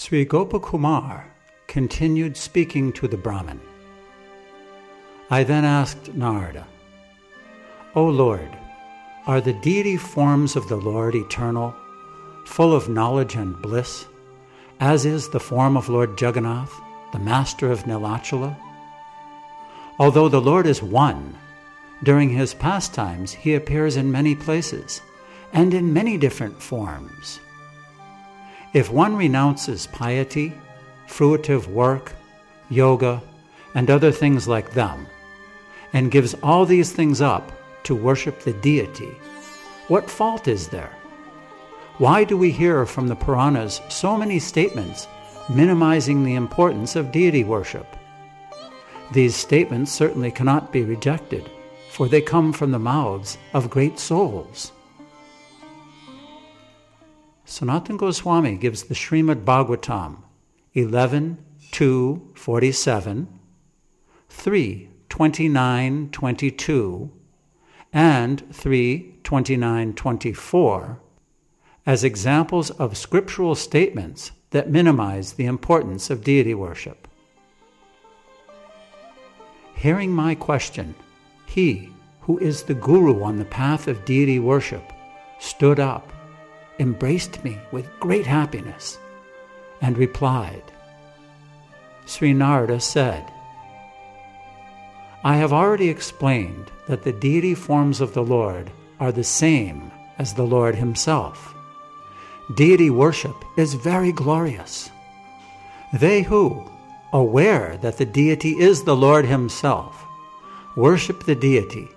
Sri Gopakumar continued speaking to the Brahmin. I then asked Narada, O Lord, are the deity forms of the Lord eternal, full of knowledge and bliss, as is the form of Lord Jagannath, the master of Nilachala? Although the Lord is one, during his pastimes he appears in many places and in many different forms. If one renounces piety, fruitive work, yoga, and other things like them, and gives all these things up to worship the deity, what fault is there? Why do we hear from the Puranas so many statements minimizing the importance of deity worship? These statements certainly cannot be rejected, for they come from the mouths of great souls. Sanatan Goswami gives the Srimad Bhagavatam 11 2 47, 3 29 22, and 3 29 24 as examples of scriptural statements that minimize the importance of deity worship. Hearing my question, he, who is the Guru on the path of deity worship, stood up embraced me with great happiness and replied, Sri Narada said, I have already explained that the deity forms of the Lord are the same as the Lord Himself. Deity worship is very glorious. They who, aware that the deity is the Lord Himself, worship the deity,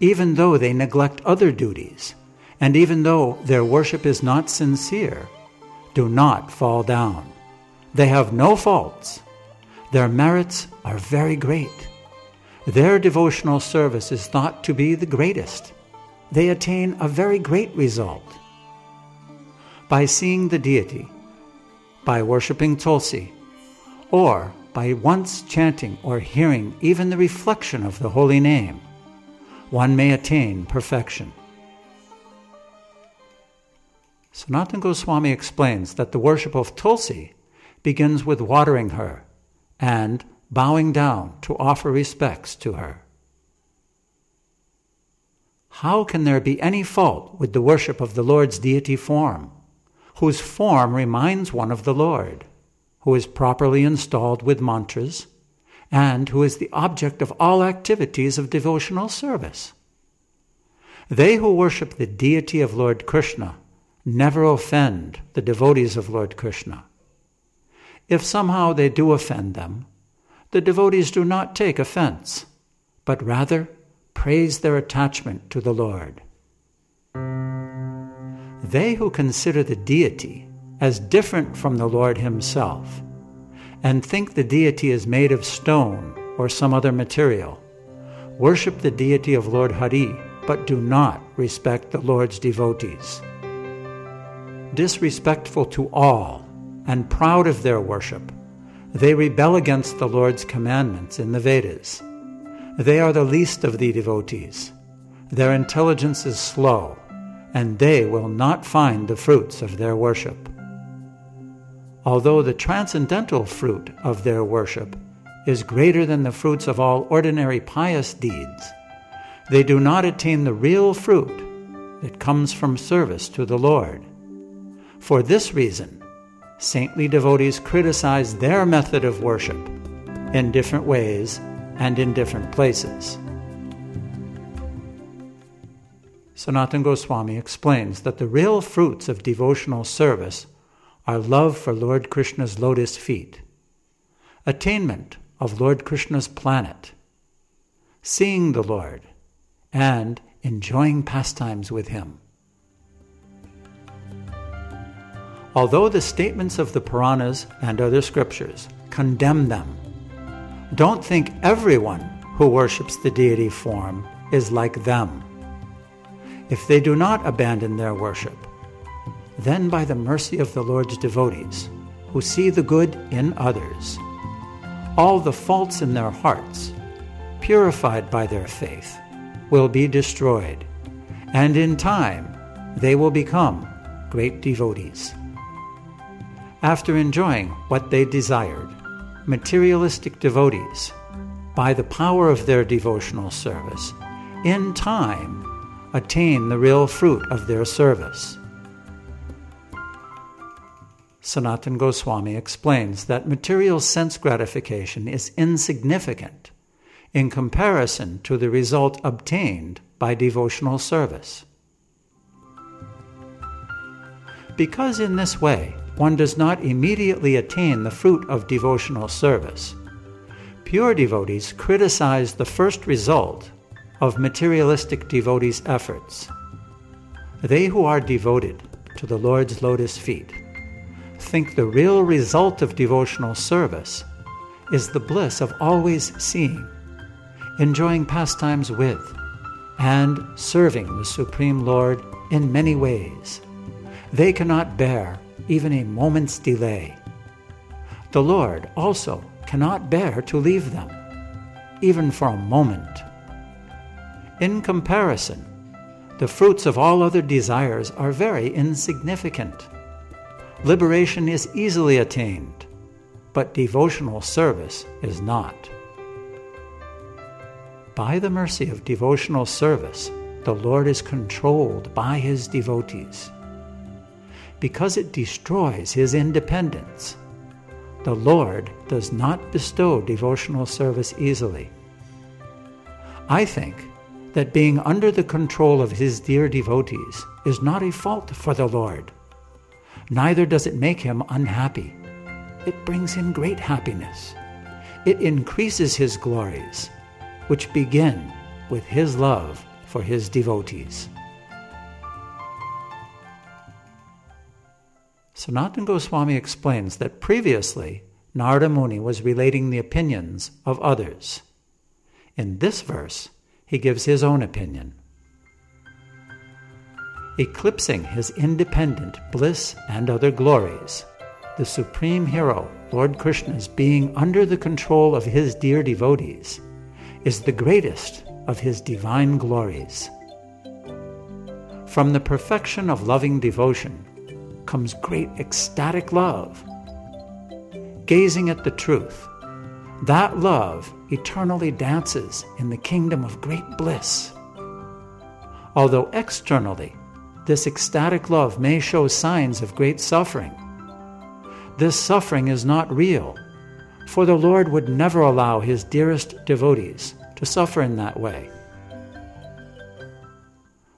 even though they neglect other duties and even though their worship is not sincere, do not fall down. They have no faults. Their merits are very great. Their devotional service is thought to be the greatest. They attain a very great result. By seeing the deity, by worshiping Tulsi, or by once chanting or hearing even the reflection of the holy name, one may attain perfection. Sanatana Goswami explains that the worship of Tulsi begins with watering her and bowing down to offer respects to her. How can there be any fault with the worship of the Lord's deity form, whose form reminds one of the Lord, who is properly installed with mantras, and who is the object of all activities of devotional service? They who worship the deity of Lord Krishna never offend the devotees of Lord Krishna. If somehow they do offend them, the devotees do not take offense, but rather praise their attachment to the Lord. They who consider the deity as different from the Lord Himself and think the deity is made of stone or some other material worship the deity of Lord Hari but do not respect the Lord's devotees disrespectful to all, and proud of their worship. They rebel against the Lord's commandments in the Vedas. They are the least of the devotees. Their intelligence is slow, and they will not find the fruits of their worship. Although the transcendental fruit of their worship is greater than the fruits of all ordinary pious deeds, they do not attain the real fruit that comes from service to the Lord. For this reason, saintly devotees criticize their method of worship in different ways and in different places. Sanatan Goswami explains that the real fruits of devotional service are love for Lord Krishna's lotus feet, attainment of Lord Krishna's planet, seeing the Lord, and enjoying pastimes with him. Although the statements of the Puranas and other scriptures condemn them, don't think everyone who worships the deity form is like them. If they do not abandon their worship, then by the mercy of the Lord's devotees, who see the good in others, all the faults in their hearts, purified by their faith, will be destroyed, and in time they will become great devotees. After enjoying what they desired, materialistic devotees, by the power of their devotional service, in time attain the real fruit of their service. Sanatan Goswami explains that material sense gratification is insignificant in comparison to the result obtained by devotional service. Because in this way, one does not immediately attain the fruit of devotional service, pure devotees criticize the first result of materialistic devotees' efforts. They who are devoted to the Lord's lotus feet think the real result of devotional service is the bliss of always seeing, enjoying pastimes with, and serving the Supreme Lord in many ways. They cannot bear even a moment's delay. The Lord also cannot bear to leave them, even for a moment. In comparison, the fruits of all other desires are very insignificant. Liberation is easily attained, but devotional service is not. By the mercy of devotional service, the Lord is controlled by his devotees. Because it destroys his independence, the Lord does not bestow devotional service easily. I think that being under the control of his dear devotees is not a fault for the Lord. Neither does it make him unhappy. It brings him great happiness. It increases his glories, which begin with his love for his devotees. Sanatan Goswami explains that previously Narada Muni was relating the opinions of others. In this verse, he gives his own opinion. Eclipsing his independent bliss and other glories, the supreme hero, Lord Krishna's being under the control of his dear devotees, is the greatest of his divine glories. From the perfection of loving devotion comes great ecstatic love. Gazing at the truth, that love eternally dances in the kingdom of great bliss. Although externally, this ecstatic love may show signs of great suffering, this suffering is not real, for the Lord would never allow his dearest devotees to suffer in that way.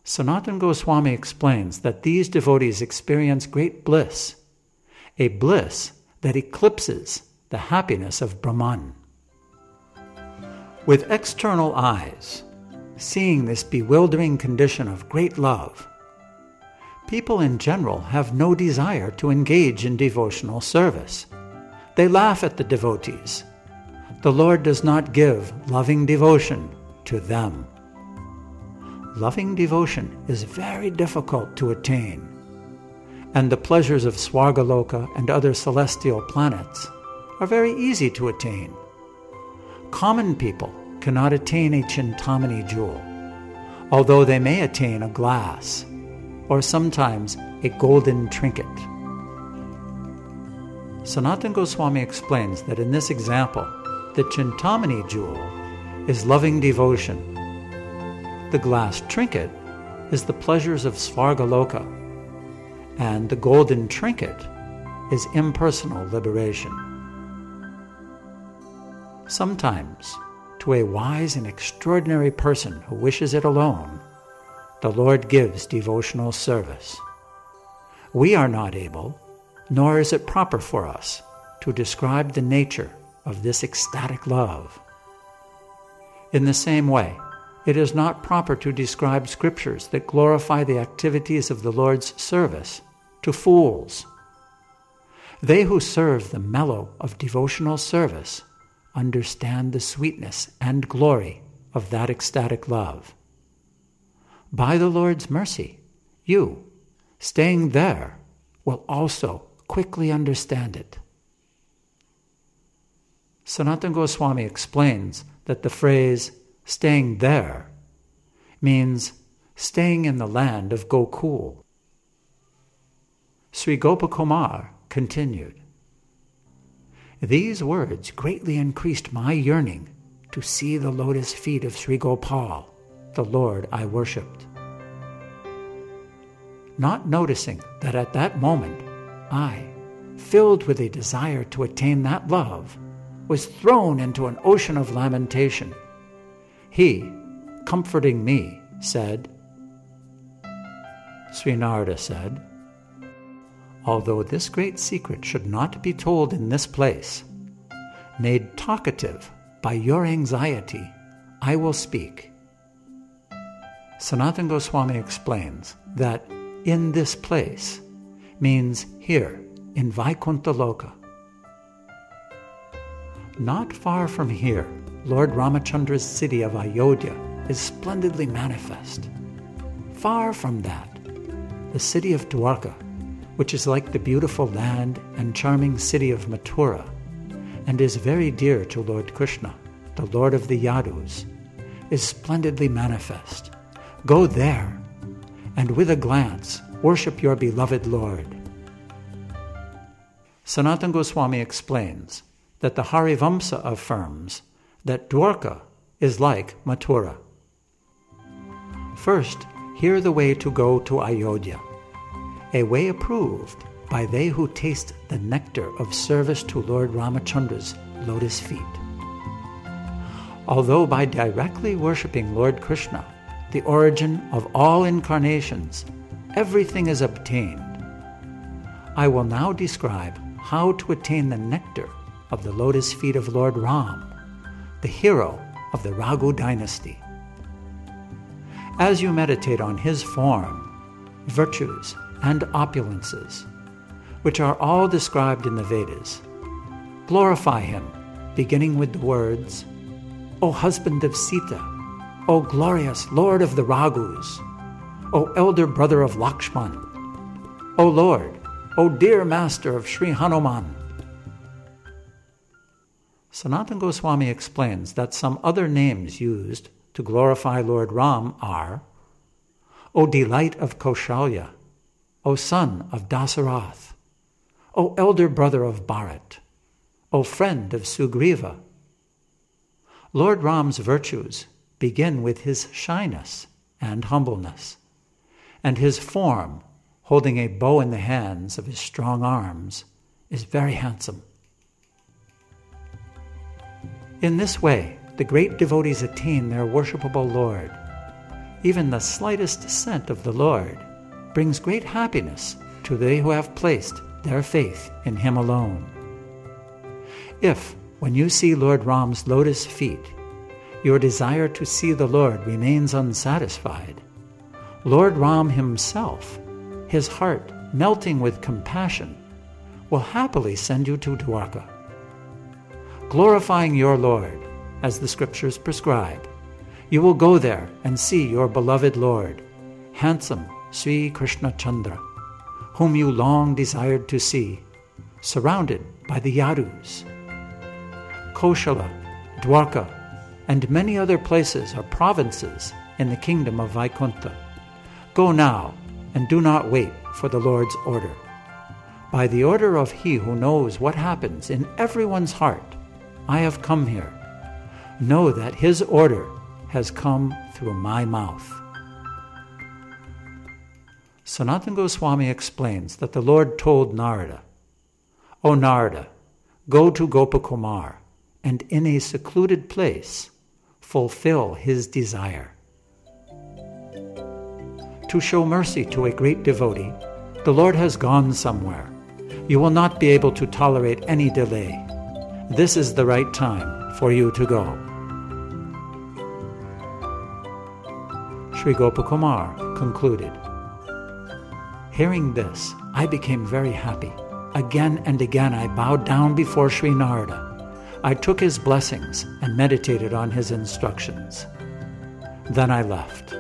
Sanatan Goswami explains that these devotees experience great bliss, a bliss that eclipses the happiness of Brahman. With external eyes, seeing this bewildering condition of great love, people in general have no desire to engage in devotional service. They laugh at the devotees. The Lord does not give loving devotion to them. Loving devotion is very difficult to attain, and the pleasures of Swargaloka and other celestial planets are very easy to attain. Common people cannot attain a Chintamani jewel, although they may attain a glass, or sometimes a golden trinket. Sanatan Goswami explains that in this example, the Chintamani jewel is loving devotion. The glass trinket is the pleasures of Svargaloka, and the golden trinket is impersonal liberation. Sometimes, to a wise and extraordinary person who wishes it alone, the Lord gives devotional service. We are not able, nor is it proper for us, to describe the nature of this ecstatic love. In the same way, it is not proper to describe scriptures that glorify the activities of the Lord's service to fools. They who serve the mellow of devotional service understand the sweetness and glory of that ecstatic love. By the Lord's mercy, you, staying there, will also quickly understand it. Sanatan Goswami explains that the phrase staying there means staying in the land of Gokul. Sri Gopakumar continued. These words greatly increased my yearning to see the lotus feet of Sri Gopal, the Lord I worshipped. Not noticing that at that moment I, filled with a desire to attain that love, was thrown into an ocean of lamentation. He, comforting me, said, Sri Narada said, Although this great secret should not be told in this place, made talkative by your anxiety, I will speak. Sanatana Goswami explains that in this place means here in Vaikuntha Loka. Not far from here, Lord Ramachandra's city of Ayodhya is splendidly manifest. Far from that, the city of Dwarka, which is like the beautiful land and charming city of Mathura, and is very dear to Lord Krishna, the Lord of the Yadus, is splendidly manifest. Go there, and with a glance, worship your beloved Lord. Sanatana Goswami explains that the Harivamsa affirms that Dwarka is like Mathura. First, hear the way to go to Ayodhya, a way approved by they who taste the nectar of service to Lord Ramachandra's lotus feet. Although by directly worshipping Lord Krishna, the origin of all incarnations, everything is obtained, I will now describe how to attain the nectar of the lotus feet of Lord Ram, the hero of the Raghu dynasty. As you meditate on his form, virtues, and opulences, which are all described in the Vedas, glorify him, beginning with the words, O husband of Sita, O glorious Lord of the Raghus, O elder brother of Lakshman, O Lord, O dear master of Sri Hanuman. Sanatana Goswami explains that some other names used to glorify Lord Ram are O delight of Kaushalya, O son of Dasarath, O elder brother of Bharat, O friend of Sugriva, Lord Ram's virtues begin with his shyness and humbleness, and his form, holding a bow in the hands of his strong arms, is very handsome. In this way, the great devotees attain their worshipable Lord. Even the slightest scent of the Lord brings great happiness to they who have placed their faith in Him alone. If, when you see Lord Ram's lotus feet, your desire to see the Lord remains unsatisfied, Lord Ram himself, his heart melting with compassion, will happily send you to Dwarka. Glorifying your Lord, as the scriptures prescribe, you will go there and see your beloved Lord, handsome Sri Krishna Chandra, whom you long desired to see, surrounded by the Yadus. Koshala, Dwarka, and many other places are provinces in the kingdom of Vaikuntha. Go now, and do not wait for the Lord's order. By the order of He who knows what happens in everyone's heart, I have come here. Know that His order has come through my mouth. Sanatana Goswami explains that the Lord told Narada, O Narada, go to Gopakumar and in a secluded place fulfill his desire. To show mercy to a great devotee, the Lord has gone somewhere. You will not be able to tolerate any delay. This is the right time for you to go. Sri Gopakumar concluded. Hearing this, I became very happy. Again and again I bowed down before Sri Narada I took his blessings and meditated on his instructions. Then I left.